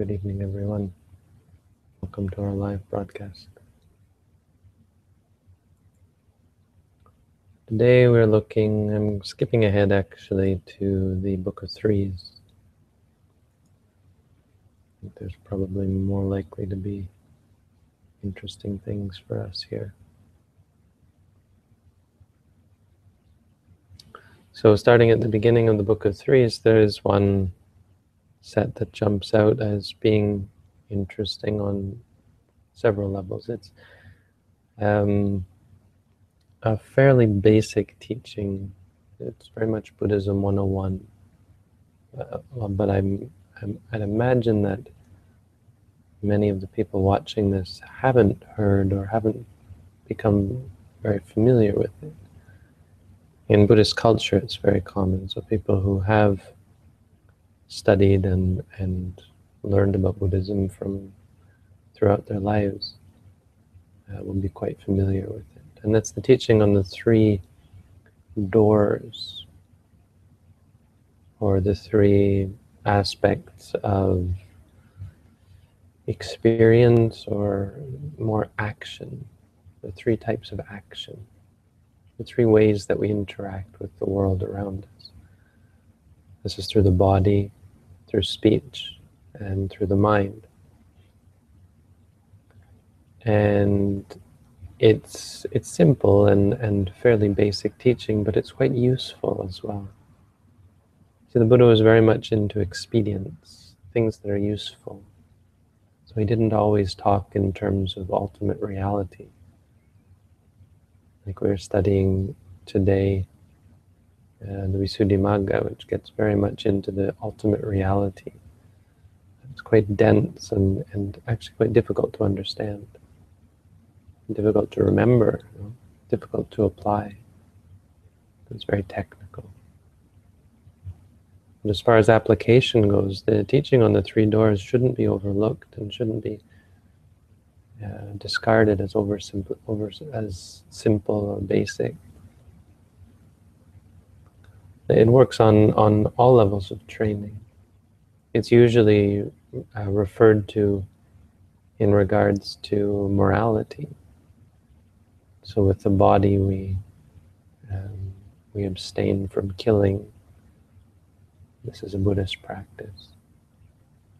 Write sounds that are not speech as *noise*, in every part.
Good evening, everyone. Welcome to our live broadcast. Today we're looking, I'm skipping ahead actually to the Book of Threes. there's probably more likely to be interesting things for us here. So starting at the beginning of the Book of Threes, there is one set that jumps out as being interesting on several levels. It's um, a fairly basic teaching. It's very much Buddhism 101. Uh, but I'm, I'm, I'd imagine that many of the people watching this haven't heard or haven't become very familiar with it in Buddhist culture, it's very common. So people who have studied and, and learned about Buddhism from throughout their lives uh, will be quite familiar with it. And that's the teaching on the three doors, or the three aspects of experience or more action, the three types of action the three ways that we interact with the world around us. This is through the body, through speech, and through the mind. And it's it's simple and, and fairly basic teaching, but it's quite useful as well. See, the Buddha was very much into expedience, things that are useful. So he didn't always talk in terms of ultimate reality like we're studying today the Visuddhimagga, which gets very much into the ultimate reality. It's quite dense and, and actually quite difficult to understand, difficult to remember, you know, difficult to apply. It's very technical. And as far as application goes, the teaching on the three doors shouldn't be overlooked and shouldn't be uh, discarded as over simple, over as simple or basic. It works on on all levels of training. It's usually uh, referred to in regards to morality. So with the body, we um, we abstain from killing. This is a Buddhist practice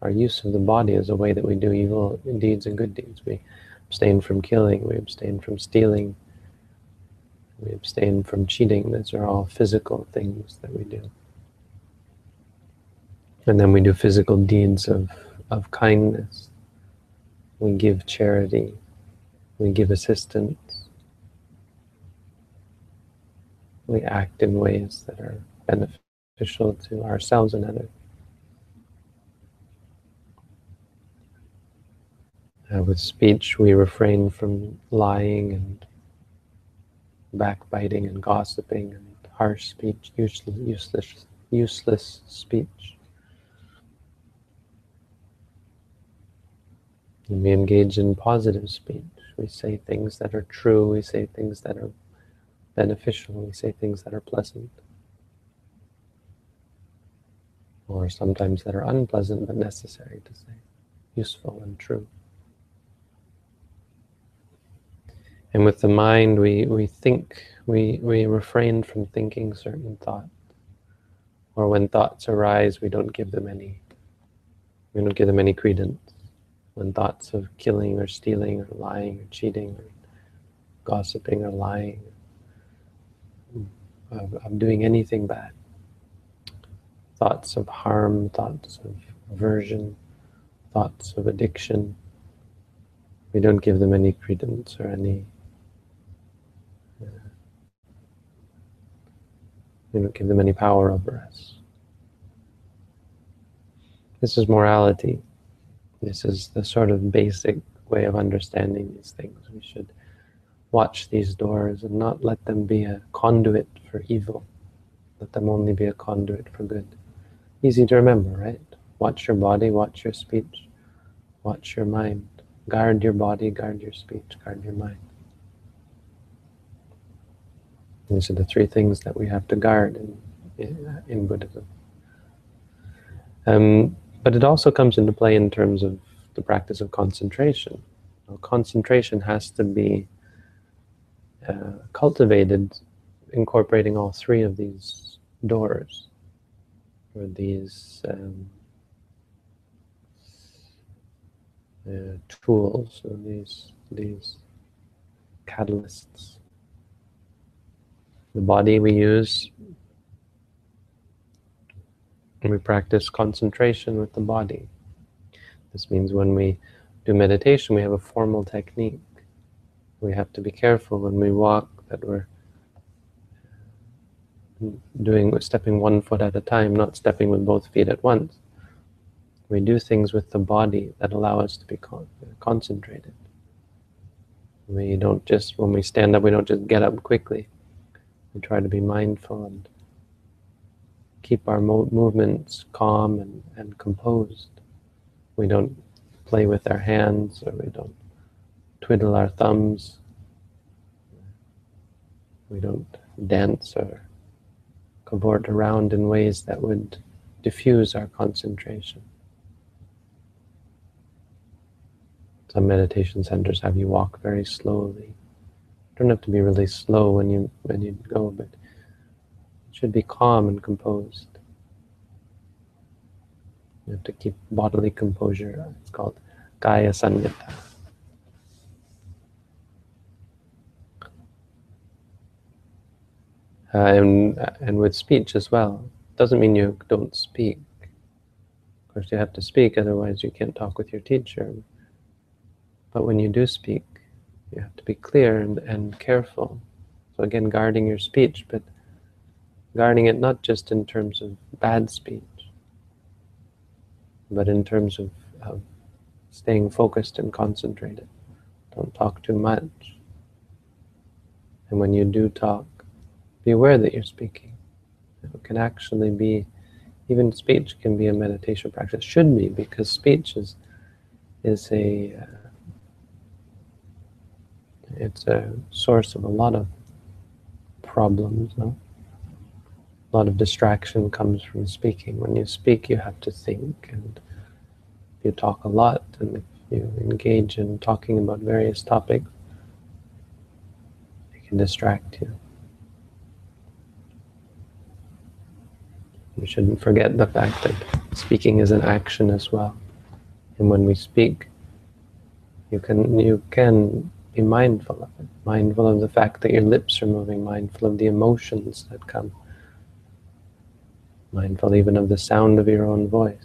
our use of the body is a way that we do evil deeds and good deeds. We abstain from killing, we abstain from stealing, we abstain from cheating. These are all physical things that we do. And then we do physical deeds of, of kindness. We give charity. We give assistance. We act in ways that are beneficial to ourselves and others. Uh, with speech, we refrain from lying and backbiting and gossiping and harsh speech, useless, useless, useless speech. And we engage in positive speech. We say things that are true. We say things that are beneficial. We say things that are pleasant. Or sometimes that are unpleasant but necessary to say, useful and true. And with the mind, we, we think, we, we refrain from thinking certain thoughts. Or when thoughts arise, we don't give them any, we don't give them any credence. When thoughts of killing or stealing or lying or cheating or gossiping or lying, of, of doing anything bad. Thoughts of harm, thoughts of aversion, thoughts of addiction, we don't give them any credence or any We don't give them any power over us. This is morality. This is the sort of basic way of understanding these things. We should watch these doors and not let them be a conduit for evil. Let them only be a conduit for good. Easy to remember, right? Watch your body, watch your speech, watch your mind. Guard your body, guard your speech, guard your mind. These are the three things that we have to guard in, in, Buddhism. Um, but it also comes into play in terms of the practice of concentration. Now, concentration has to be uh, cultivated incorporating all three of these doors or these um, uh, tools or these these catalysts. The body we use we practice concentration with the body. This means when we do meditation, we have a formal technique. We have to be careful when we walk that we're doing stepping one foot at a time, not stepping with both feet at once. We do things with the body that allow us to be con concentrated. We don't just, when we stand up, we don't just get up quickly. We try to be mindful and keep our mo movements calm and, and composed. We don't play with our hands or we don't twiddle our thumbs. We don't dance or cavort around in ways that would diffuse our concentration. Some meditation centers have you walk very slowly. Don't have to be really slow when you when you go, but should be calm and composed. You have to keep bodily composure. It's called Kaya Sanyata. Uh, and, and with speech as well. Doesn't mean you don't speak. Of course, you have to speak, otherwise you can't talk with your teacher. But when you do speak, you have to be clear and, and careful. So again, guarding your speech, but guarding it not just in terms of bad speech, but in terms of, of staying focused and concentrated. Don't talk too much. And when you do talk, be aware that you're speaking. It can actually be, even speech can be a meditation practice. Should be, because speech is, is a, uh, it's a source of a lot of problems, no? a lot of distraction comes from speaking. When you speak, you have to think, and if you talk a lot, and if you engage in talking about various topics, it can distract you. We shouldn't forget the fact that speaking is an action as well. And when we speak, you can you can be mindful of it, mindful of the fact that your lips are moving, mindful of the emotions that come mindful even of the sound of your own voice.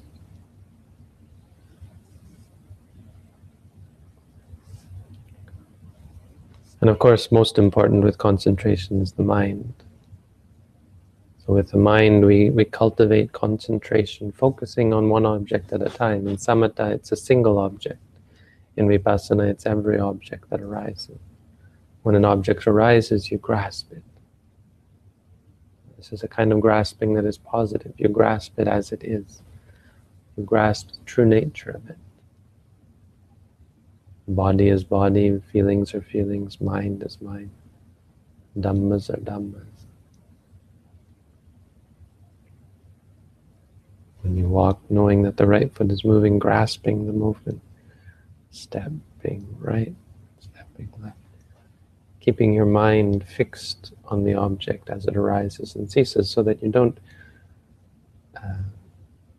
And of course, most important with concentration is the mind. So with the mind, we, we cultivate concentration, focusing on one object at a time. In samatha, it's a single object. In vipassana, it's every object that arises. When an object arises, you grasp it. This is a kind of grasping that is positive. You grasp it as it is. You grasp the true nature of it. Body is body, feelings are feelings, mind is mind. Dhammas are dhammas. When you walk, knowing that the right foot is moving, grasping the movement, stepping right, stepping left keeping your mind fixed on the object as it arises and ceases so that you don't uh,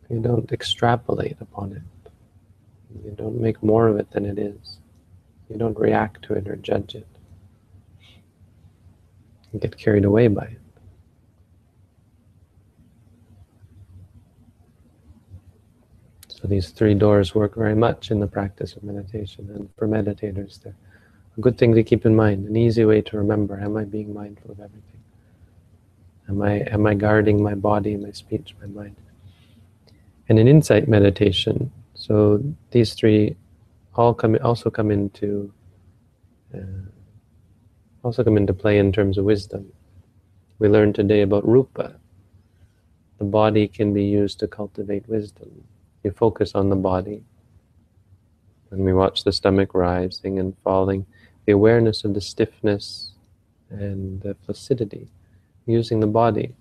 you don't extrapolate upon it. You don't make more of it than it is. You don't react to it or judge it. You get carried away by it. So these three doors work very much in the practice of meditation and for meditators they're a good thing to keep in mind, an easy way to remember, am I being mindful of everything? Am I, am I guarding my body, my speech, my mind? And an insight meditation, so these three all come also come into uh, also come into play in terms of wisdom. We learned today about rupa. The body can be used to cultivate wisdom. Focus on the body. When we watch the stomach rising and falling, the awareness of the stiffness and the flaccidity, using the body.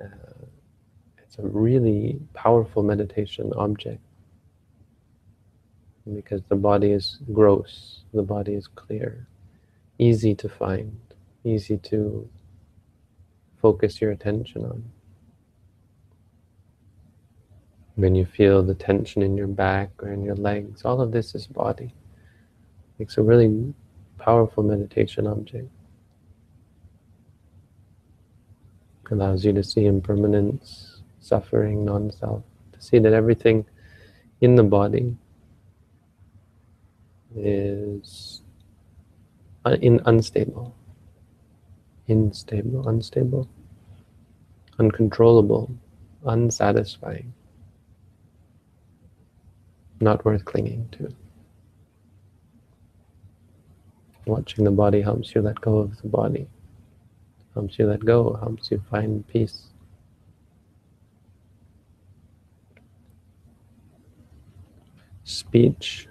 Uh, it's a really powerful meditation object because the body is gross, the body is clear, easy to find, easy to focus your attention on. When you feel the tension in your back or in your legs, all of this is body. It's a really powerful meditation object. Allows you to see impermanence, suffering, non-self, to see that everything in the body is in unstable, unstable, unstable, uncontrollable, unsatisfying, not worth clinging to. Watching the body helps you let go of the body, helps you let go, helps you find peace. Speech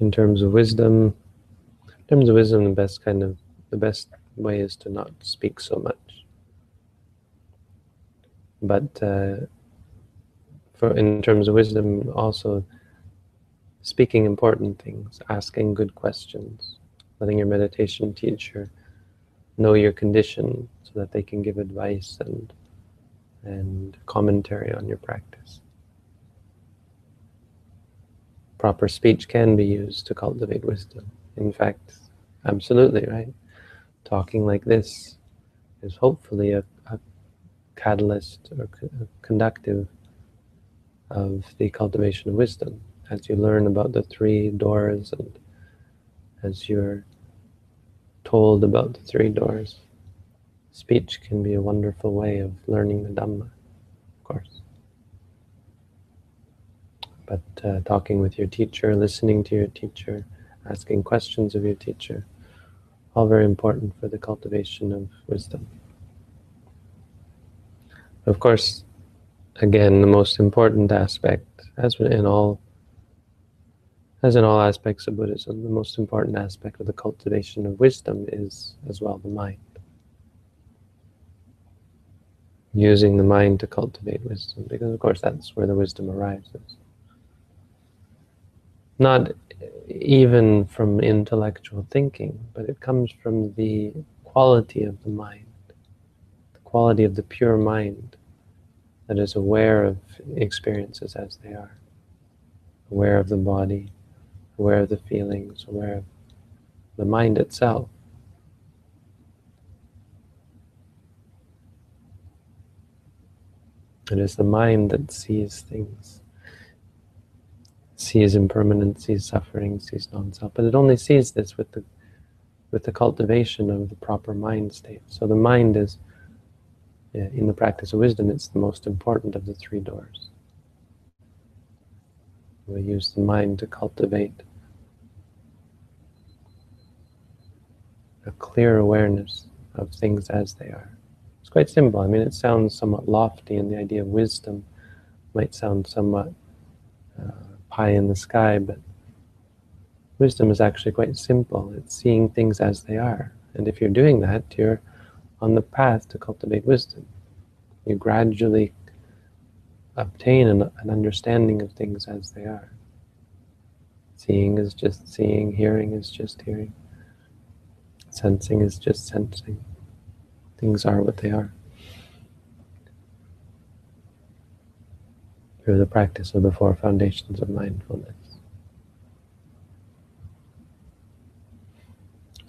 in terms of wisdom, in terms of wisdom, the best kind of the best way is to not speak so much. But uh, for in terms of wisdom, also speaking important things, asking good questions, letting your meditation teacher know your condition so that they can give advice and and commentary on your practice proper speech can be used to cultivate wisdom. In fact, absolutely, right? Talking like this is hopefully a, a catalyst or a conductive of the cultivation of wisdom. As you learn about the three doors and as you're told about the three doors, speech can be a wonderful way of learning the Dhamma, of course but uh, talking with your teacher, listening to your teacher, asking questions of your teacher, all very important for the cultivation of wisdom. Of course, again, the most important aspect, as in all as in all aspects of Buddhism, the most important aspect of the cultivation of wisdom is as well the mind. Using the mind to cultivate wisdom, because of course that's where the wisdom arises not even from intellectual thinking, but it comes from the quality of the mind, the quality of the pure mind that is aware of experiences as they are, aware of the body, aware of the feelings, aware of the mind itself. It is the mind that sees things sees impermanence, sees suffering, sees non-self. But it only sees this with the with the cultivation of the proper mind state. So the mind is, in the practice of wisdom, it's the most important of the three doors. We use the mind to cultivate a clear awareness of things as they are. It's quite simple. I mean, it sounds somewhat lofty, and the idea of wisdom might sound somewhat uh, pie in the sky, but wisdom is actually quite simple. It's seeing things as they are. And if you're doing that, you're on the path to cultivate wisdom. You gradually obtain an, an understanding of things as they are. Seeing is just seeing, hearing is just hearing, sensing is just sensing. Things are what they are. through the practice of the four foundations of mindfulness.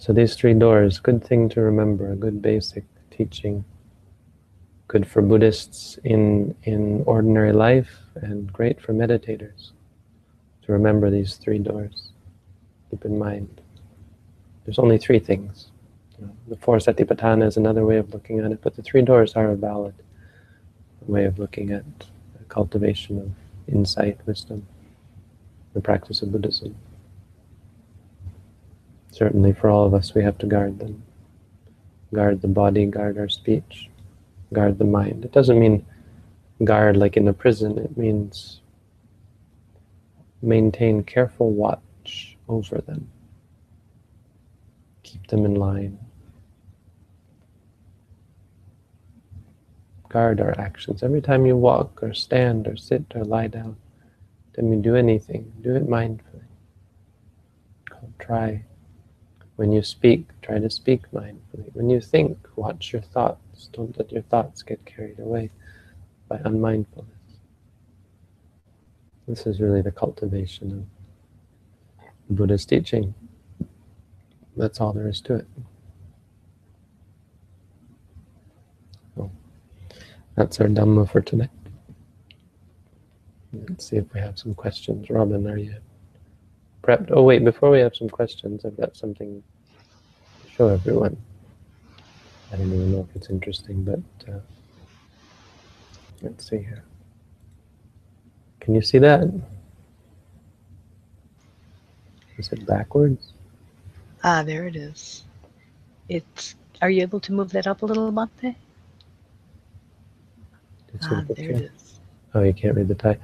So these three doors, good thing to remember, a good basic teaching, good for Buddhists in, in ordinary life and great for meditators to remember these three doors. Keep in mind, there's only three things. the four satipatthana is another way of looking at it, but the three doors are a valid way of looking at cultivation of insight, wisdom, the practice of Buddhism. Certainly for all of us, we have to guard them. Guard the body, guard our speech, guard the mind. It doesn't mean guard like in a prison, it means maintain careful watch over them. Keep them in line. guard our actions. Every time you walk or stand or sit or lie down, time you do anything, do it mindfully. Try. When you speak, try to speak mindfully. When you think, watch your thoughts. Don't let your thoughts get carried away by unmindfulness. This is really the cultivation of Buddha's teaching. That's all there is to it. That's our Dhamma for today. Let's see if we have some questions. Robin, are you prepped? Oh wait, before we have some questions, I've got something to show everyone. I don't even know if it's interesting, but uh, let's see here. Can you see that? Is it backwards? Ah, there it is. It's. Are you able to move that up a little, Bhante? Ah, there it is. Oh, you can't read the Thai.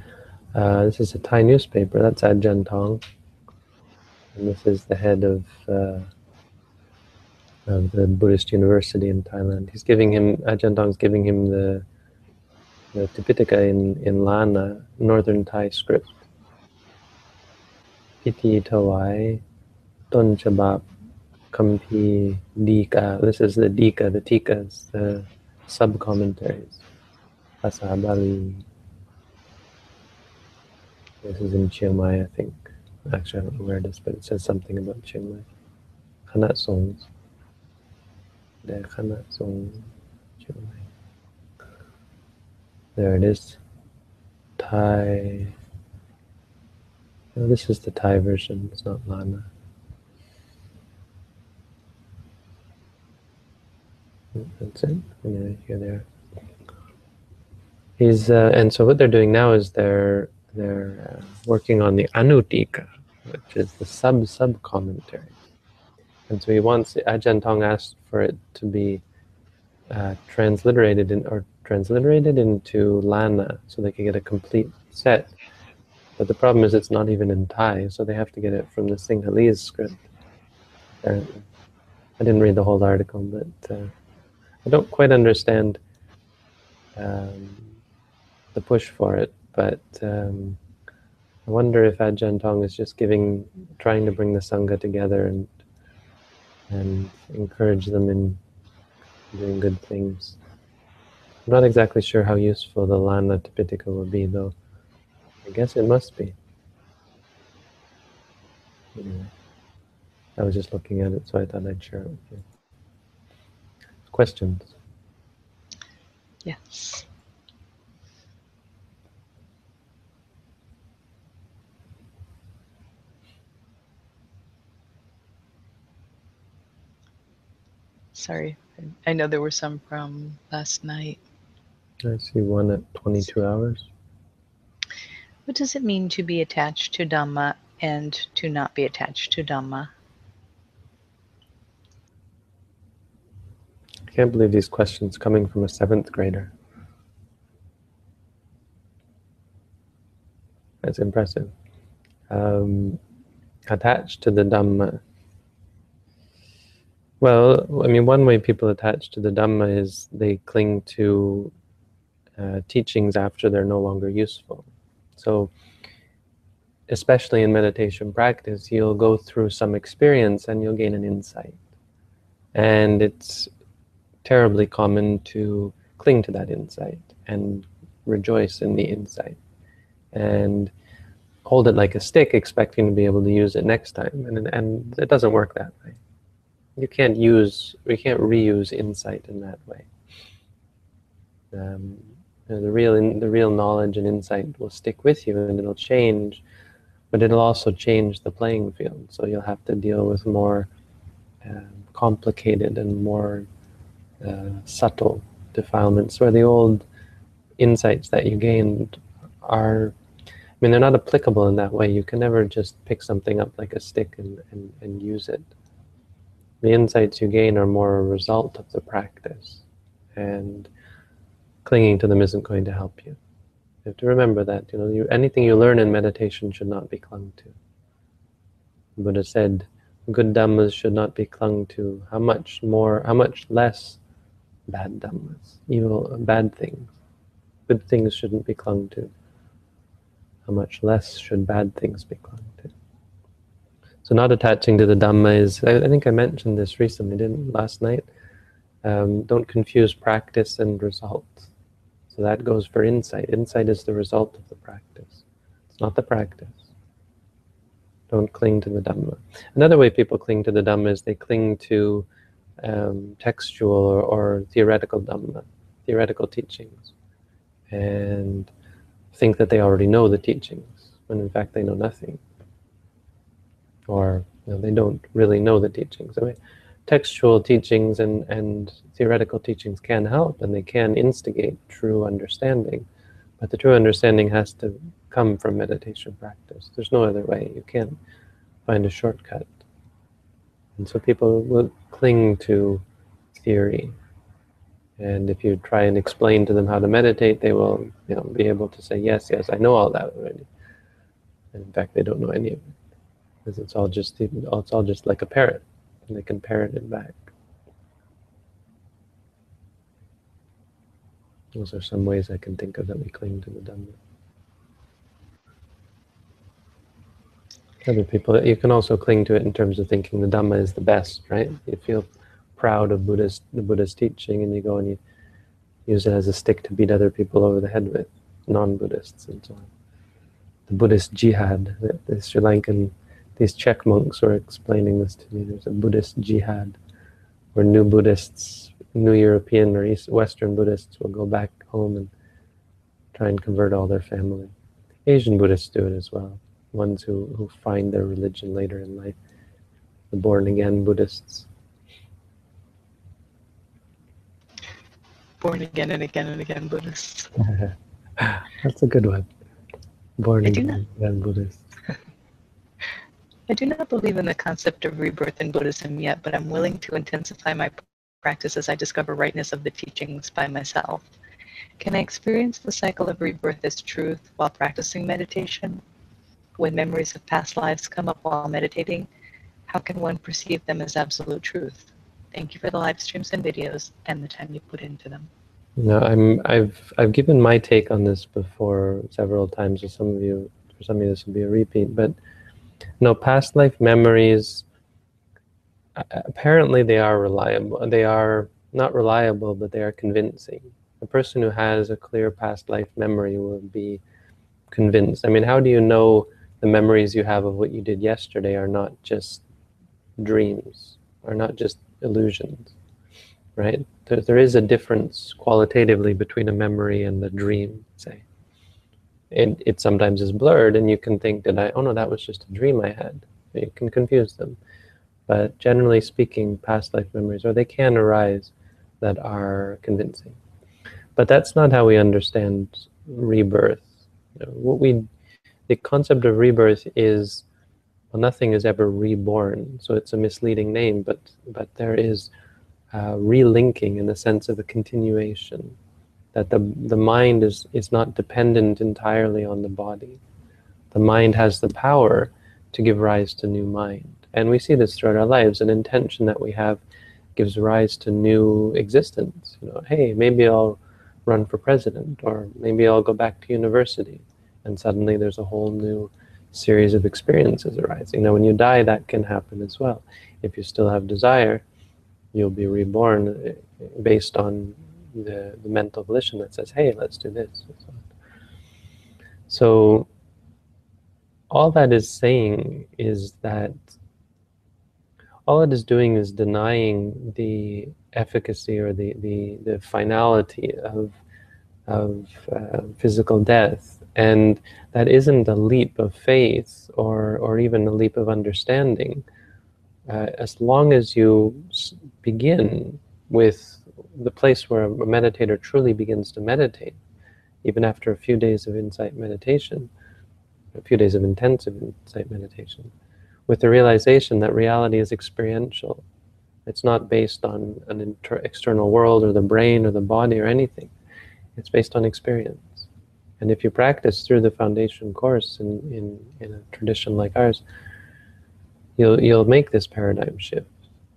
Uh, this is a Thai newspaper. That's Ajahn Tong, and this is the head of uh, of the Buddhist University in Thailand. He's giving him Ajahn Tong's giving him the the Tipitaka in, in Lanna, Northern Thai script. Piti Tawai, Ton Chabab, Kampi, Dika. This is the Dika, the Tikas, the sub commentaries. Pasa Bali. This is in Chiang Mai, I think. Actually, I don't know where it is, but it says something about Chiang Mai. Khanat songs. The Khanat songs, Chiang Mai. There it is. Thai. This is the Thai version, it's not Lanna. That's it. Yeah, here they are. He's uh, and so what they're doing now is they're they're uh, working on the Anutika, which is the sub sub commentary. And so he wants Ajahn Tong asked for it to be uh, transliterated in or transliterated into Lanna so they could get a complete set. But the problem is it's not even in Thai, so they have to get it from the Sinhalese script. I didn't read the whole article, but uh, I don't quite understand um, the push for it. But um, I wonder if Ajahn Tong is just giving, trying to bring the Sangha together and and encourage them in doing good things. I'm not exactly sure how useful the Lanna Tipitaka will be, though. I guess it must be. I was just looking at it, so I thought I'd share it with you. Questions? Yes. Sorry, I know there were some from last night. I see one at 22 hours. What does it mean to be attached to Dhamma and to not be attached to Dhamma? I can't believe these questions coming from a seventh grader. That's impressive. Um, attached to the Dhamma. Well, I mean, one way people attach to the Dhamma is they cling to uh, teachings after they're no longer useful. So, especially in meditation practice, you'll go through some experience and you'll gain an insight. And it's terribly common to cling to that insight and rejoice in the insight and hold it like a stick, expecting to be able to use it next time. And, and it doesn't work that way. You can't use, we can't reuse insight in that way. Um, the real the real knowledge and insight will stick with you and it'll change but it'll also change the playing field. So you'll have to deal with more uh, complicated and more uh, subtle defilements where the old insights that you gained are I mean they're not applicable in that way. You can never just pick something up like a stick and, and, and use it the insights you gain are more a result of the practice and clinging to them isn't going to help you. You have to remember that, you know, you, anything you learn in meditation should not be clung to. Buddha said, good dhammas should not be clung to. How much more, how much less bad dhammas, evil, bad things. Good things shouldn't be clung to. How much less should bad things be clung to? So not attaching to the Dhamma is, I, I think I mentioned this recently, didn't last night? Um, don't confuse practice and result. So that goes for insight. Insight is the result of the practice. It's not the practice. Don't cling to the Dhamma. Another way people cling to the Dhamma is they cling to um, textual or, or, theoretical Dhamma, theoretical teachings, and think that they already know the teachings, when in fact they know nothing. Or you know, they don't really know the teachings. I mean, textual teachings and, and theoretical teachings can help and they can instigate true understanding, but the true understanding has to come from meditation practice. There's no other way. You can't find a shortcut. And so people will cling to theory. And if you try and explain to them how to meditate, they will you know, be able to say, yes, yes, I know all that already. And in fact, they don't know any of it. Because it's all just, it's all just like a parrot. And they can parrot it back. Those are some ways I can think of that we cling to the Dhamma. Other people, you can also cling to it in terms of thinking the Dhamma is the best, right? You feel proud of Buddhist, the Buddhist teaching and you go and you use it as a stick to beat other people over the head with, non-Buddhists and so on. The Buddhist jihad, the Sri Lankan, these Czech monks were explaining this to me. There's a Buddhist jihad where new Buddhists, new European or East, Western Buddhists will go back home and try and convert all their family. Asian Buddhists do it as well ones who, who find their religion later in life, the born again Buddhists. Born again and again and again Buddhists. *laughs* That's a good one. Born again Buddhists. I do not believe in the concept of rebirth in Buddhism yet, but I'm willing to intensify my practice as I discover rightness of the teachings by myself. Can I experience the cycle of rebirth as truth while practicing meditation? when memories of past lives come up while meditating, how can one perceive them as absolute truth? Thank you for the live streams and videos and the time you put into them. No, I'm, I've, I've given my take on this before several times. For some of you, for some of you, this will be a repeat. But no, past life memories. Apparently, they are reliable. They are not reliable, but they are convincing. A person who has a clear past life memory will be convinced. I mean, how do you know the memories you have of what you did yesterday are not just dreams, are not just illusions, right? There, there is a difference qualitatively between a memory and a dream, say. It, it sometimes is blurred and you can think, that I, oh no, that was just a dream I had. You can confuse them. But generally speaking, past life memories, or they can arise that are convincing. But that's not how we understand rebirth. What we the concept of rebirth is well, nothing is ever reborn, so it's a misleading name, but but there is uh, relinking in the sense of a continuation, that the the mind is is not dependent entirely on the body. The mind has the power to give rise to new mind, and we see this throughout our lives. An intention that we have gives rise to new existence. You know, hey, maybe I'll run for president, or maybe I'll go back to university and suddenly there's a whole new series of experiences arising. Now, when you die, that can happen as well. If you still have desire, you'll be reborn eh, based on the, the mental volition that says, hey, let's do this. So, all that is saying is that all it is doing is denying the efficacy or the, the, the finality of, of uh, physical death and that isn't a leap of faith or, or even a leap of understanding. Uh, as long as you begin with the place where a meditator truly begins to meditate, even after a few days of insight meditation, a few days of intensive insight meditation, with the realization that reality is experiential. It's not based on an external world or the brain or the body or anything. It's based on experience. And if you practice through the foundation course in, in, in a tradition like ours, you'll, you'll make this paradigm shift.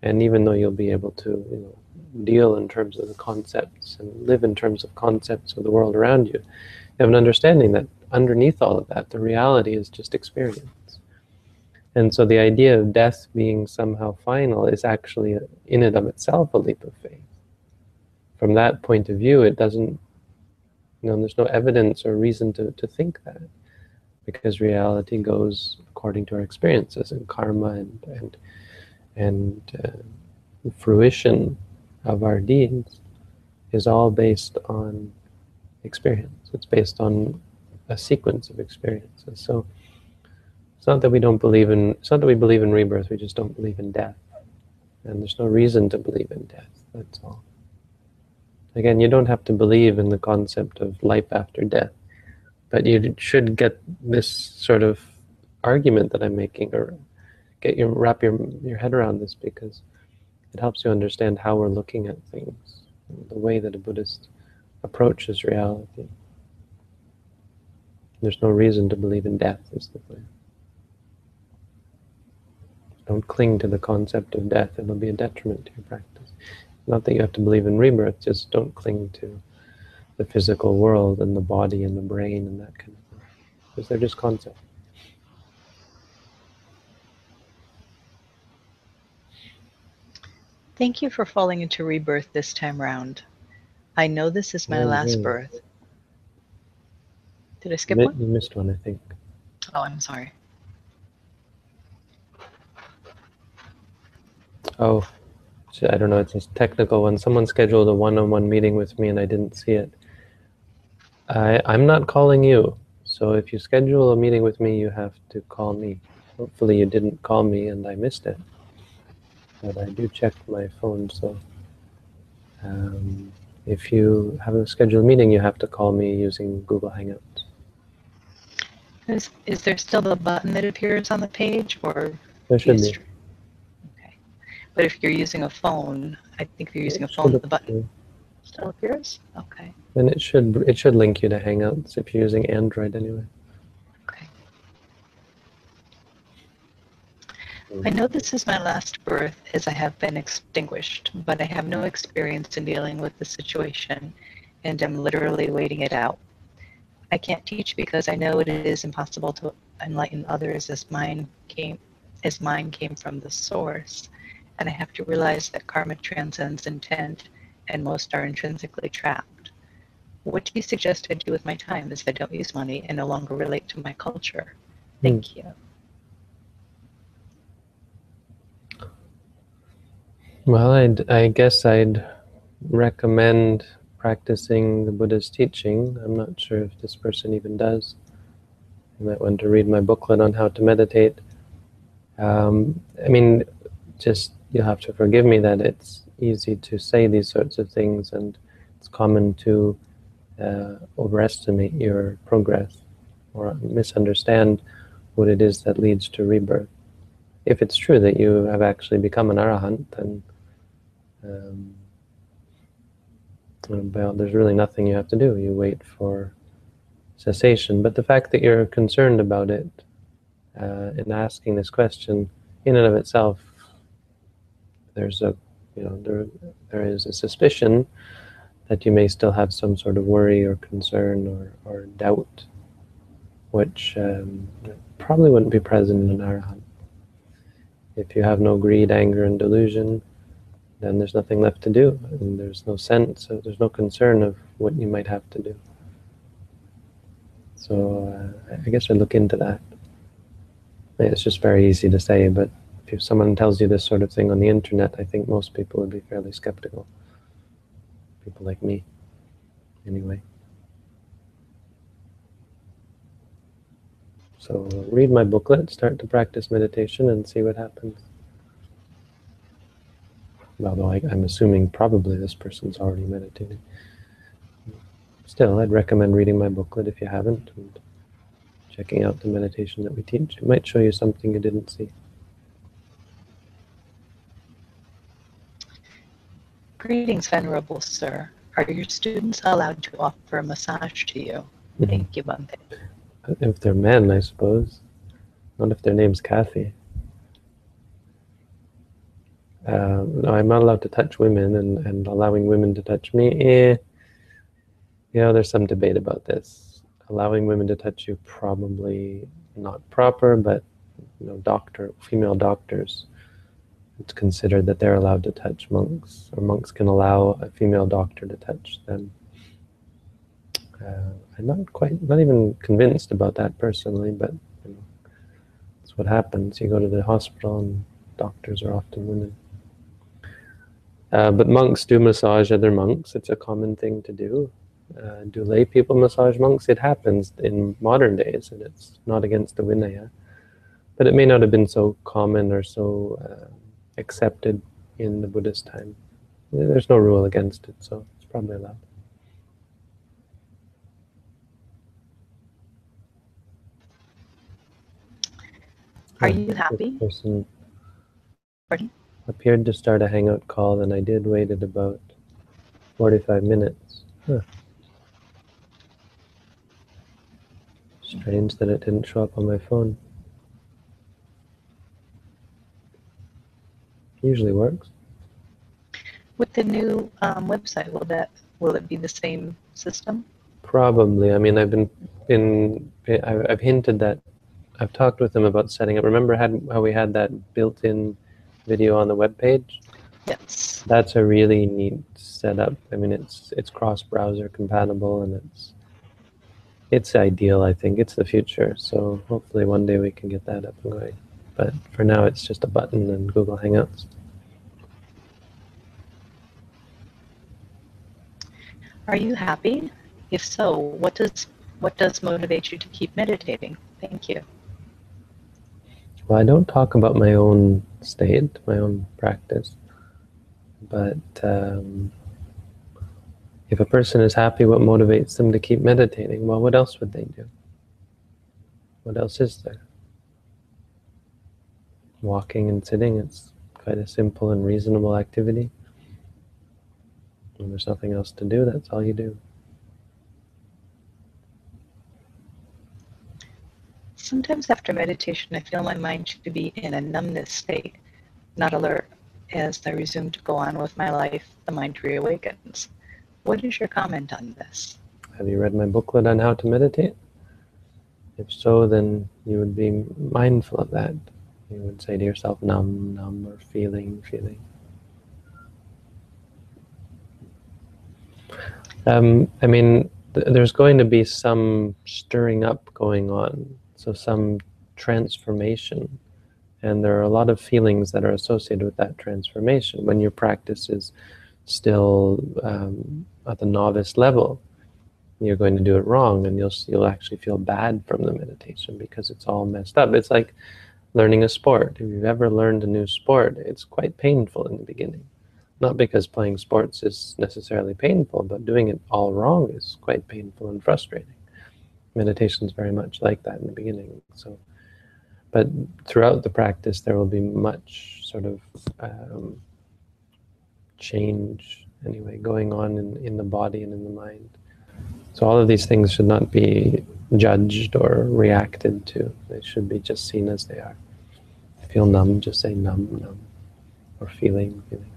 And even though you'll be able to you know, deal in terms of the concepts and live in terms of concepts of the world around you. You have an understanding that underneath all of that, the reality is just experience. And so the idea of death being somehow final is actually, in and of itself, a leap of faith. From that point of view, it doesn't, you know, there's no evidence or reason to, to think that because reality goes according to our experiences and karma and, and and uh, fruition of our deeds is all based on experience. It's based on a sequence of experiences. So it's not that we don't believe in, it's not that we believe in rebirth, we just don't believe in death. And there's no reason to believe in death, that's all. Again, you don't have to believe in the concept of life after death, but you should get this sort of argument that I'm making or get your wrap your your head around this because it helps you understand how we're looking at things, the way that a Buddhist approaches reality. There's no reason to believe in death, is the. Don't cling to the concept of death, it'll be a detriment to your practice. Not that you have to believe in rebirth, just don't cling to the physical world and the body and the brain and that kind of thing. Because they're just concepts. Thank you for falling into rebirth this time round. I know this is my Oh, last birth. Did I skip Mi- one? You missed one, I think. Oh, I'm sorry. Oh, I don't know. It's a technical one. Someone scheduled a one-on-one meeting with me, and I didn't see it. I I'm not calling you. So if you schedule a meeting with me, you have to call me. Hopefully, you didn't call me, and I missed it. But I do check my phone, so um, if you have a scheduled meeting, you have to call me using Google Hangouts. Is, is there still the button that appears on the page or? There should be. Okay. But if you're using a phone, I think if you're using a phone, the button still appears? Okay. And it should it should link you to Hangouts if you're using Android anyway. I know this is my last birth as I have been extinguished, but I have no experience in dealing with the situation and am literally waiting it out. I can't teach because I know it is impossible to enlighten others as mine came as mine came from the source. And I have to realize that karma transcends intent and most are intrinsically trapped. What do you suggest I do with my time as I don't use money and no longer relate to my culture? Thank hmm. you. Well, I'd, I guess I'd recommend practicing the Buddha's teaching. I'm not sure if this person even does. You might want to read my booklet on how to meditate. Um, I mean, just you'll have to forgive me that it's easy to say these sorts of things, and it's common to uh, overestimate your progress or misunderstand what it is that leads to rebirth. If it's true that you have actually become an arahant, then um, well, there's really nothing you have to do. You wait for cessation. But the fact that you're concerned about it uh, and asking this question, in and of itself, there's a, you know, there there is a suspicion that you may still have some sort of worry or concern or, or doubt, which um, probably wouldn't be present in an arahant. If you have no greed, anger, and delusion, then there's nothing left to do, and there's no sense, of, there's no concern of what you might have to do. So uh, I guess I look into that. It's just very easy to say, but if someone tells you this sort of thing on the internet, I think most people would be fairly skeptical. People like me, anyway. So read my booklet, start to practice meditation, and see what happens. Although I, I'm assuming probably this person's already meditating. Still, I'd recommend reading my booklet if you haven't, and checking out the meditation that we teach. It might show you something you didn't see. Greetings, Venerable Sir. Are your students allowed to offer a massage to you? Mhm. Thank you, Bhante. If they're men, I suppose. Not if their name's Kathy. Uh, I'm not allowed to touch women, and, and allowing women to touch me, eh, you know, there's some debate about this. Allowing women to touch you, probably not proper, but you know, doctor, female doctors, it's considered that they're allowed to touch monks, or monks can allow a female doctor to touch them. Uh, I'm not quite, not even convinced about that personally, but you know, that's what happens. You go to the hospital and doctors are often women. Uh, but monks do massage other monks. It's a common thing to do. Uh, do lay people massage monks? It happens in modern days, and it's not against the Vinaya. But it may not have been so common or so uh, accepted in the Buddhist time. There's no rule against it, so it's probably allowed. Are you happy? Person Pardon? Appeared to start a hangout call, and I did waited about 45 minutes. Huh. Strange that it didn't show up on my phone. Usually works. With the new um, website, will that will it be the same system? Probably. I mean, I've been been I've, I've hinted that I've talked with them about setting up. Remember how we had that built-in video on the web page? Yes. That's a really neat setup. I mean, it's it's cross-browser compatible and it's it's ideal. I think it's the future. So hopefully one day we can get that up and going. But for now, it's just a button in Google Hangouts. Are you happy? If so, what does what does motivate you to keep meditating? Thank you. Well, I don't talk about my own state, my own practice, but um, if a person is happy, what motivates them to keep meditating? Well, what else would they do? What else is there? Walking and sitting, it's quite a simple and reasonable activity. When there's nothing else to do, that's all you do. Sometimes after meditation, I feel my mind to be in a numbness state, not alert. As I resume to go on with my life, the mind reawakens. What is your comment on this? Have you read my booklet on how to meditate? If so, then you would be mindful of that. You would say to yourself, numb, numb, or feeling, feeling. Um, I mean, th there's going to be some stirring up going on, so some transformation. And there are a lot of feelings that are associated with that transformation when your practice is still um, at the novice level. You're going to do it wrong, and you'll you'll actually feel bad from the meditation because it's all messed up. It's like learning a sport. If you've ever learned a new sport, it's quite painful in the beginning. Not because playing sports is necessarily painful, but doing it all wrong is quite painful and frustrating. Meditation is very much like that in the beginning. So, but throughout the practice, there will be much sort of um, change, anyway, going on in, in the body and in the mind. So all of these things should not be judged or reacted to. They should be just seen as they are. Feel numb, just say numb, numb, or feeling, feeling.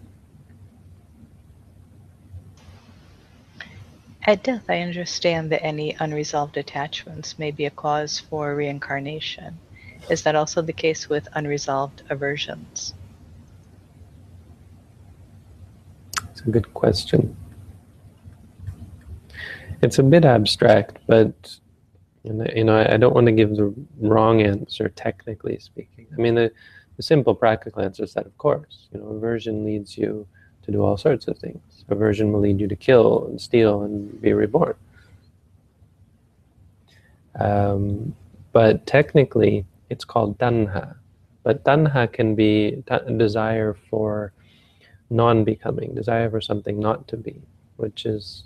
At death, I understand that any unresolved attachments may be a cause for reincarnation. Is that also the case with unresolved aversions? It's a good question. It's a bit abstract, but you know, I don't want to give the wrong answer, technically speaking. I mean, the, the simple practical answer is that, of course, you know, aversion leads you to do all sorts of things. Aversion will lead you to kill and steal and be reborn. Um, but technically, it's called tanha. But tanha can be desire for non-becoming, desire for something not to be, which is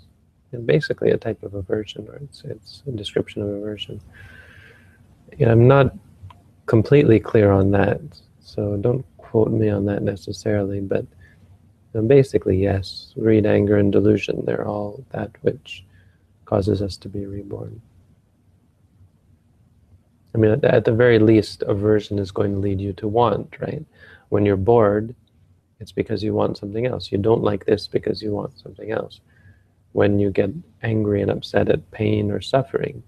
basically a type of aversion, or it's, it's a description of aversion. Know, I'm not completely clear on that, so don't quote me on that necessarily, but and basically, yes, greed, anger, and delusion, they're all that which causes us to be reborn. I mean, at the very least, aversion is going to lead you to want, right? When you're bored, it's because you want something else. You don't like this because you want something else. When you get angry and upset at pain or suffering,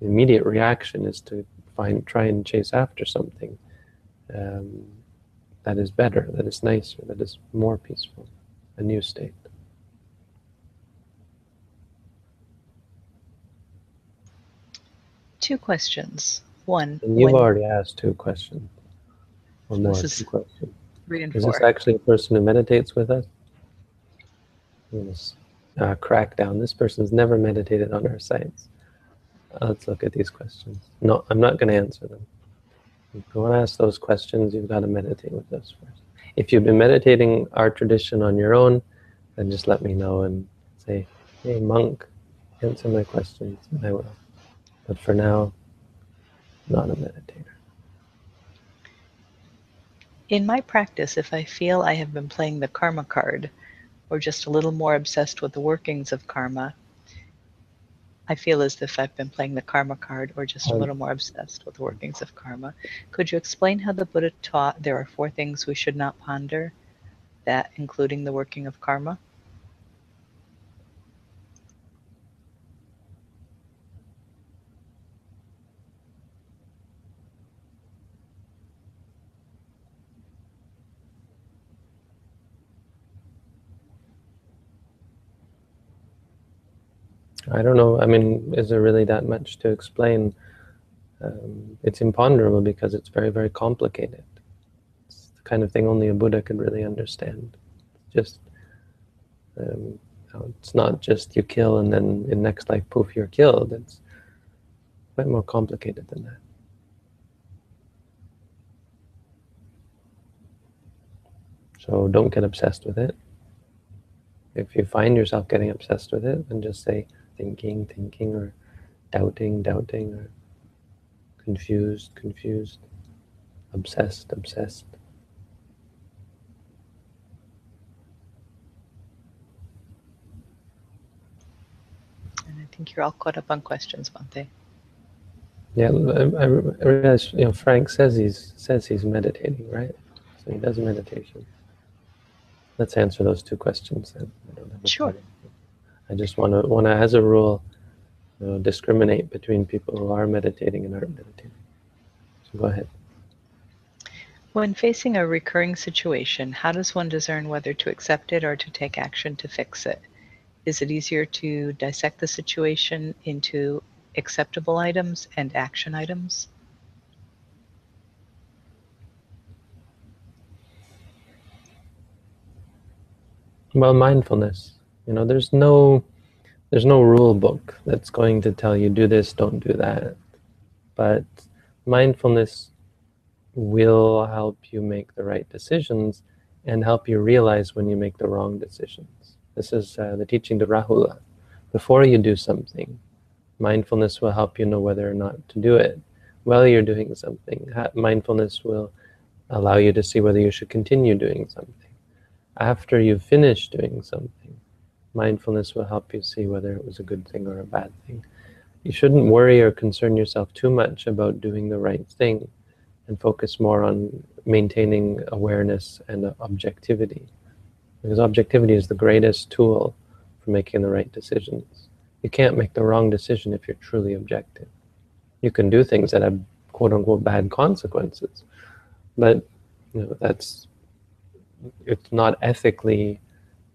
the immediate reaction is to find, try and chase after something um, that is better, that is nicer, that is more peaceful, a new state. Two questions. One. And you've when- already asked two questions. Or more, This is two questions. three and Is four. this actually a person who meditates with us? Yes. Uh, crack down. This person's never meditated on our sites. Uh, let's look at these questions. No, I'm not going to answer them. If you want to ask those questions, you've got to meditate with us first. If you've been meditating our tradition on your own, then just let me know and say, hey, monk, answer my questions, and I will. But for now, not a meditator. In my practice, if I feel I have been playing the karma card or just a little more obsessed with the workings of karma, I feel as if I've been playing the karma card or just a little more obsessed with the workings of karma. Could you explain how the Buddha taught there are four things we should not ponder, that including the working of karma? I don't know. I mean, is there really that much to explain? Um, it's imponderable because it's very, very complicated. It's the kind of thing only a Buddha could really understand. Just, um, it's not just you kill and then in next life, poof, you're killed. It's quite more complicated than that. So don't get obsessed with it. If you find yourself getting obsessed with it, then just say, thinking, thinking, or doubting, doubting, or confused, confused, obsessed, obsessed. And I think you're all caught up on questions, Bhante. Yeah, I, I realize, you know, Frank says he's says he's meditating, right? So he does meditation. Let's answer those two questions then. I don't have Sure. problem. I just want to want to, as a rule, you know, discriminate between people who are meditating and aren't meditating. So go ahead. When facing a recurring situation, how does one discern whether to accept it or to take action to fix it? Is it easier to dissect the situation into acceptable items and action items? Well, mindfulness. You know, there's no there's no rule book that's going to tell you do this, don't do that. But mindfulness will help you make the right decisions and help you realize when you make the wrong decisions. This is uh, the teaching to Rahula. Before you do something, mindfulness will help you know whether or not to do it. While you're doing something, mindfulness will allow you to see whether you should continue doing something after you've finished doing something, mindfulness will help you see whether it was a good thing or a bad thing. You shouldn't worry or concern yourself too much about doing the right thing and focus more on maintaining awareness and objectivity. Because objectivity is the greatest tool for making the right decisions. You can't make the wrong decision if you're truly objective. You can do things that have quote unquote bad consequences, but you know that's it's not ethically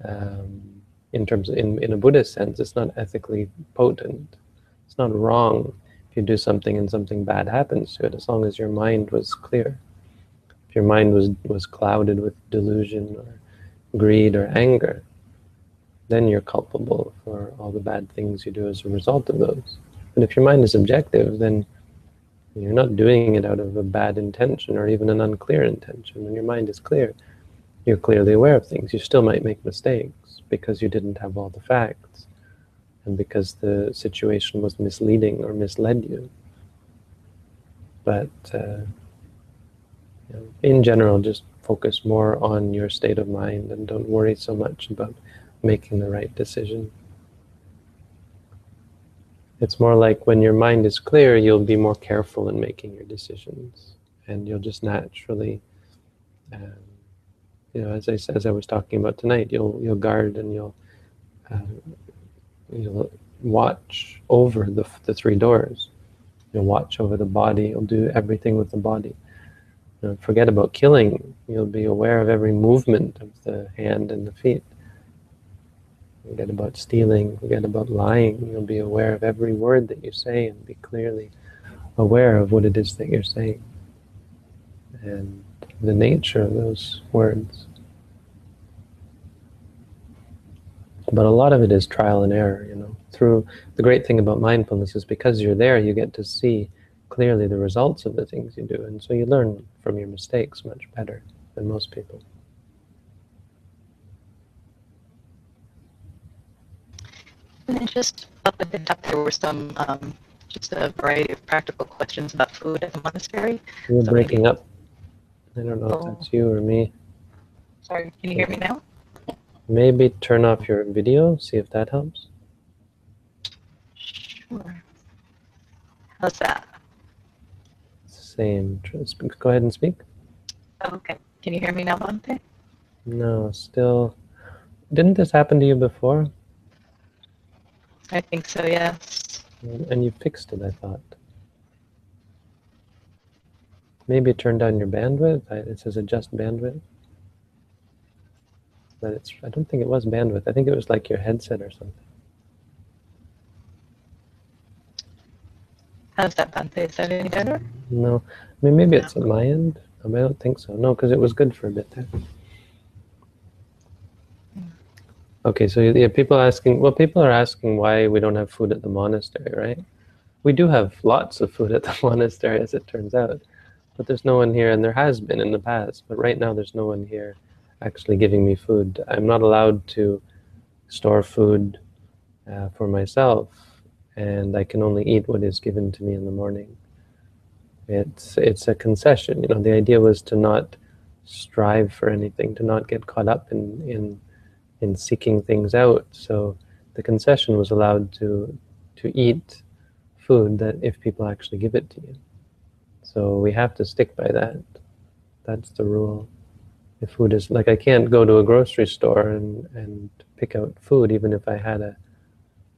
um, in terms of, in, in a Buddhist sense, it's not ethically potent. It's not wrong if you do something and something bad happens to it, as long as your mind was clear. If your mind was, was clouded with delusion or greed or anger, then you're culpable for all the bad things you do as a result of those. But if your mind is objective, then you're not doing it out of a bad intention or even an unclear intention. When your mind is clear, you're clearly aware of things. You still might make mistakes because you didn't have all the facts and because the situation was misleading or misled you. But uh, you know, in general, just focus more on your state of mind and don't worry so much about making the right decision. It's more like when your mind is clear, you'll be more careful in making your decisions and you'll just naturally um, you know, as I as I was talking about tonight, you'll you'll guard and you'll uh, you'll watch over the the three doors. You'll watch over the body. You'll do everything with the body. You know, forget about killing. You'll be aware of every movement of the hand and the feet. Forget about stealing. Forget about lying. You'll be aware of every word that you say and be clearly aware of what it is that you're saying and the nature of those words. But a lot of it is trial and error, you know. Through the great thing about mindfulness is because you're there, you get to see clearly the results of the things you do, and so you learn from your mistakes much better than most people. And then just up at the top, there were some um, just a variety of practical questions about food at the monastery. You're so breaking maybe... up. I don't know oh. if that's you or me. Sorry, can you hear me now? Maybe turn off your video, see if that helps. Sure. How's that? Same. Go ahead and speak. Oh, okay. Can you hear me now, Bhante? No, still. Didn't this happen to you before? I think so, yes. And you fixed it, I thought. Maybe turn down your bandwidth. It says adjust bandwidth. But it's, I don't think it was bandwidth. I think it was like your headset or something. How's that, Bhante? Is that any better? No. I mean, maybe it's at my end. I, mean, I don't think so. No, because it was good for a bit there. Hmm. Okay, so yeah, people asking, well, people are asking why we don't have food at the monastery, right? We do have lots of food at the *laughs* monastery, as it turns out, but there's no one here, and there has been in the past, but right now there's no one here actually giving me food. I'm not allowed to store food uh, for myself, and I can only eat what is given to me in the morning. It's it's a concession. You know, the idea was to not strive for anything, to not get caught up in in in seeking things out. So the concession was allowed to to eat food that if people actually give it to you. So we have to stick by that. That's the rule. If food is like I can't go to a grocery store and, and pick out food even if I had a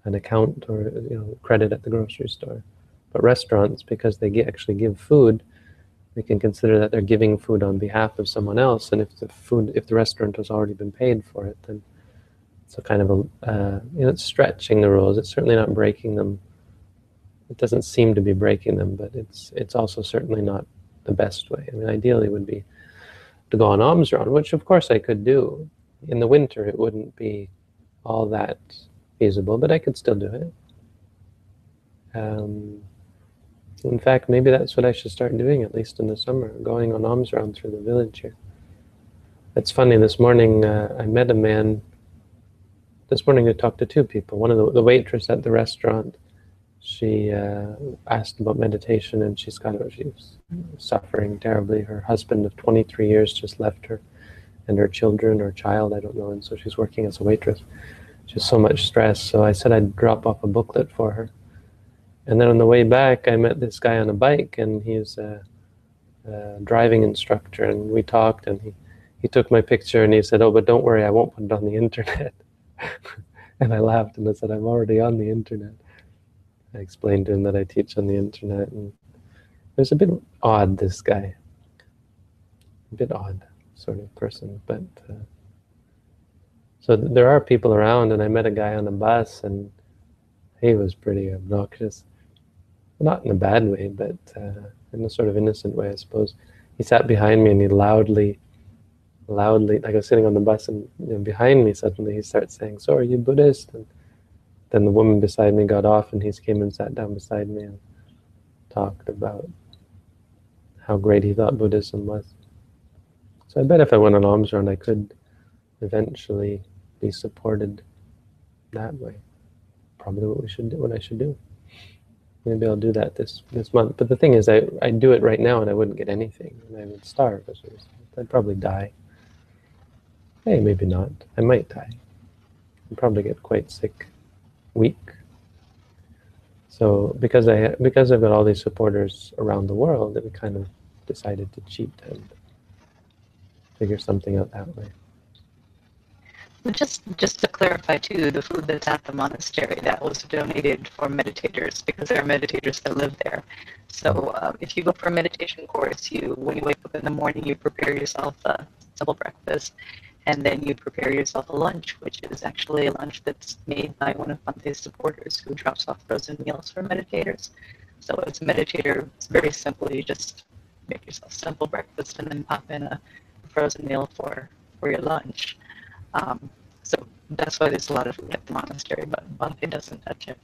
an account or you know credit at the grocery store. But restaurants, because they actually give food, we can consider that they're giving food on behalf of someone else. And if the food, if the restaurant has already been paid for it, then it's a kind of a, uh, you know, it's stretching the rules. It's certainly not breaking them. It doesn't seem to be breaking them, but it's it's also certainly not the best way. I mean, ideally would be to go on alms round, which of course I could do. In the winter, it wouldn't be all that feasible, but I could still do it. Um, in fact, maybe that's what I should start doing, at least in the summer, going on alms round through the village here. It's funny, this morning uh, I met a man this morning I talked to two people. One of the, the waitress at the restaurant, she uh, asked about meditation and she's got she's suffering terribly. Her husband of 23 years just left her and her children or child, I don't know, and so she's working as a waitress. Just so much stress. So I said I'd drop off a booklet for her. And then on the way back, I met this guy on a bike, and he's a, a driving instructor, and we talked, and he, he took my picture, and he said, "Oh, but don't worry, I won't put it on the *laughs* internet." and I laughed and I said, I'm already on the internet. I explained to him that I teach on the internet. And it was a bit odd, this guy. A bit odd sort of person. But uh, so th there are people around, and I met a guy on a bus, and he was pretty obnoxious. Not in a bad way, but uh, in a sort of innocent way, I suppose. He sat behind me and he loudly loudly, like I was sitting on the bus and you know, behind me suddenly he starts saying, so are you Buddhist? And then the woman beside me got off and he came and sat down beside me and talked about how great he thought Buddhism was. So I bet if I went on alms round I could eventually be supported that way. Probably what we should do, what I should do. Maybe I'll do that this this month. But the thing is, I I do it right now and I wouldn't get anything, and I would starve. I'd probably die. Hey, maybe not. I might die. I'll probably get quite sick, weak. So because I because I've got all these supporters around the world, that we kind of decided to cheat and figure something out that way. Just, just to clarify too, the food that's at the monastery that was donated for meditators because there are meditators that live there. So uh, if you go for a meditation course, you when you wake up in the morning, you prepare yourself a simple breakfast, and then you prepare yourself a lunch, which is actually a lunch that's made by one of Bhante's supporters who drops off frozen meals for meditators. So as a meditator, it's very simple. You just make yourself a simple breakfast and then pop in a frozen meal for, for your lunch. Um, so that's why there's a lot of food at the monastery, but Bhante doesn't touch it.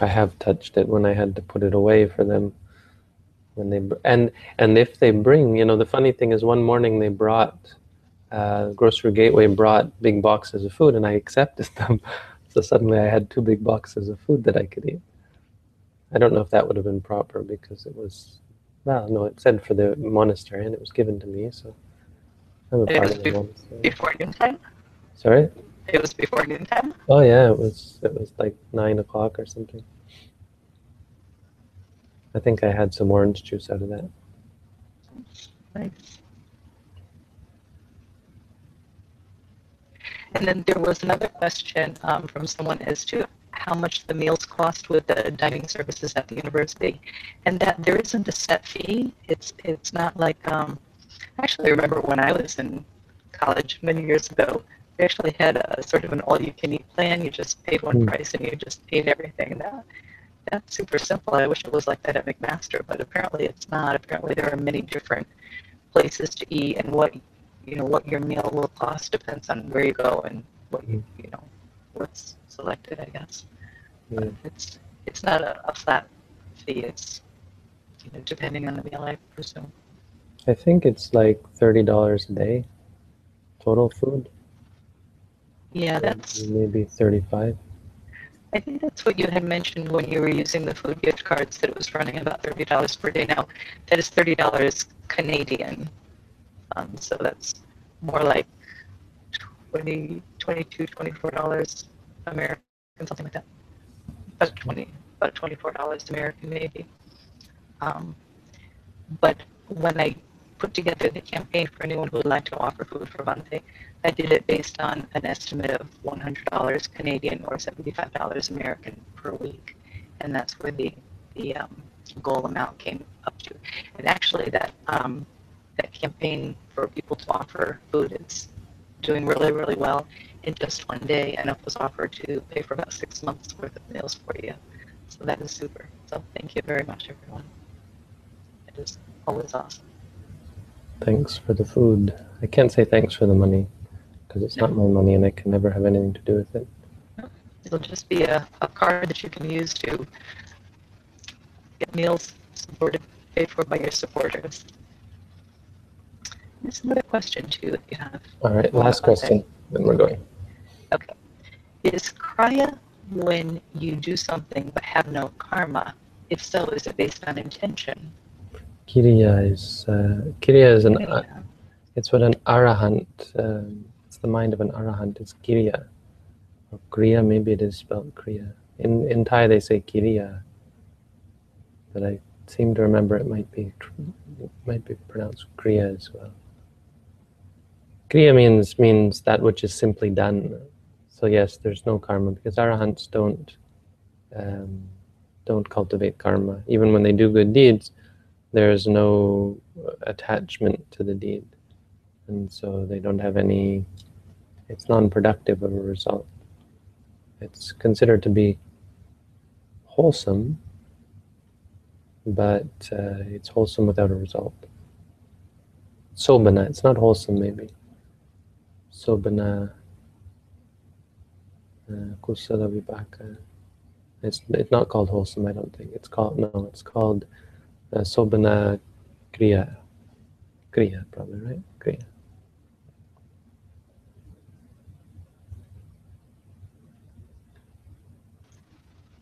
I have touched it when I had to put it away for them. When they and and if they bring, you know, the funny thing is, one morning they brought uh, Grocery Gateway brought big boxes of food, and I accepted *laughs* them. So suddenly I had two big boxes of food that I could eat. I don't know if that would have been proper because it was, well, no, it said for the monastery and it was given to me, so I'm a It part of the monastery. Before noontime? Sorry? It was before noontime? Oh yeah, it was it was like nine o'clock or something. I think I had some orange juice out of that. Nice. And then there was another question um, from someone as to how much the meals cost with the dining services at the university, and that there isn't a set fee. It's it's not like um, actually I remember when I was in college many years ago, we actually had a sort of an all-you-can-eat plan. You just paid one Hmm. price and you just ate everything. That that's super simple. I wish it was like that at McMaster, but apparently it's not. Apparently there are many different places to eat and what you know what your meal will cost depends on where you go and what you you know what's selected I guess Yeah. it's it's not a, a flat fee it's you know depending on the meal I presume I think it's like thirty dollars a day, total food. yeah that's maybe thirty-five. I think that's what you had mentioned when you were using the food gift cards that it was running about thirty dollars per day. Now that is thirty dollars Canadian. Um, so that's more like 20 22 24 dollars American something like that. About 20 about 24 dollars American maybe. Um, but when I put together the campaign for anyone who would like to offer food for Bhante, I did it based on an estimate of $100 Canadian or $75 American per week, and that's where the the um, goal amount came up to. And actually, that um, that campaign for people to offer food is doing really really well in just one day, enough was offered to pay for about six months worth of meals for you. So that is super. So thank you very much, everyone. It is always awesome. Thanks for the food. I can't say thanks for the money because it's not my money and I can never have anything to do with it. It'll just be a, a card that you can use to get meals supported, paid for by your supporters. There's another question too if you have. All right, last question, then we're going. Okay. Is Kriya when you do something but have no karma? If so, is it based on intention? Kiriya is uh, Kiriya is an uh, it's what an arahant. Um, it's the mind of an arahant. It's Kiriya. Or Kriya, maybe it is spelled Kriya. In in Thai they say Kiriya, but I seem to remember it might be it might be pronounced Kriya as well. Kriya means means that which is simply done. So yes, there's no karma because arahants don't um, don't cultivate karma. Even when they do good deeds, there is no attachment to the deed, and so they don't have any. It's non-productive of a result. It's considered to be wholesome, but uh, it's wholesome without a result. Sobhana, it's not wholesome, maybe. Sobhana, uh, kusala vipaka. It's it's not called wholesome. I don't think it's called no. It's called uh, Sobhana Kriya. Kriya, probably, right? Kriya.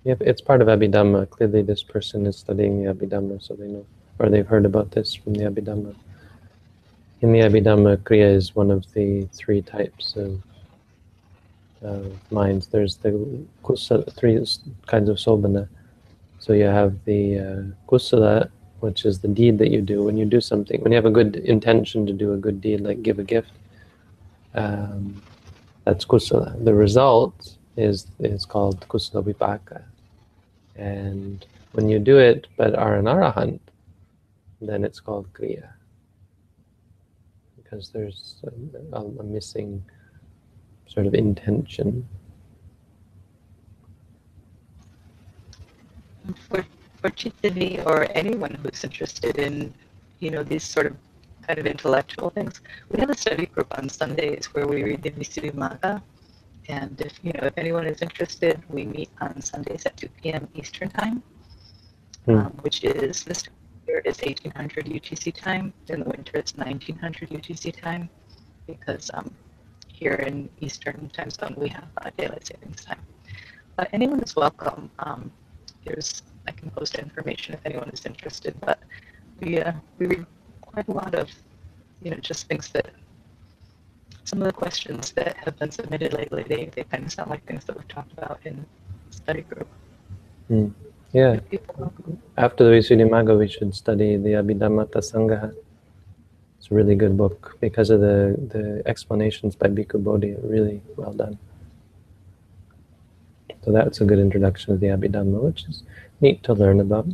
Yep, it's part of Abhidhamma. Clearly, this person is studying the Abhidhamma, so they know, or they've heard about this from the Abhidhamma. In the Abhidhamma, Kriya is one of the three types of, of minds. There's the kusala, three kinds of sobhana. So you have the uh, kusala, which is the deed that you do when you do something. When you have a good intention to do a good deed, like give a gift, um, that's kusala. The result is is called kusala vipaka. And when you do it but are an arahant, then it's called kriya. Because there's a, a missing sort of intention. For, for Chitavi or anyone who's interested in, you know, these sort of kind of intellectual things, we have a study group on Sundays where we read the Visuddhimagga. And if you know if anyone is interested, we meet on Sundays at 2 p.m. Eastern time, Hmm. um, which is this year is 1800 UTC time. In the winter, it's 1900 UTC time, because um, here in Eastern time zone we have uh, daylight savings time. But anyone is welcome. Um, there's I can post information if anyone is interested. But we uh, we read quite a lot of you know just things that some of the questions that have been submitted lately they, they kind of sound like things that we've talked about in study group. Hmm. Yeah, after the Visuddhimagga, we should study the Abhidhammattha Sangaha. It's a really good book because of the, the explanations by Bhikkhu Bodhi are really well done. So that's a good introduction to the Abhidhamma, which is neat to learn about.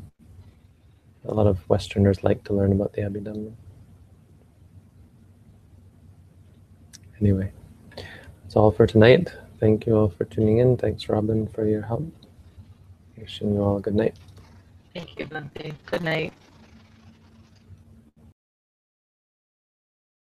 A lot of Westerners like to learn about the Abhidhamma. Anyway, that's all for tonight. Thank you all for tuning in. Thanks, Robin, for your help. Wishing you all a good night. Thank you, Bhante. Good night.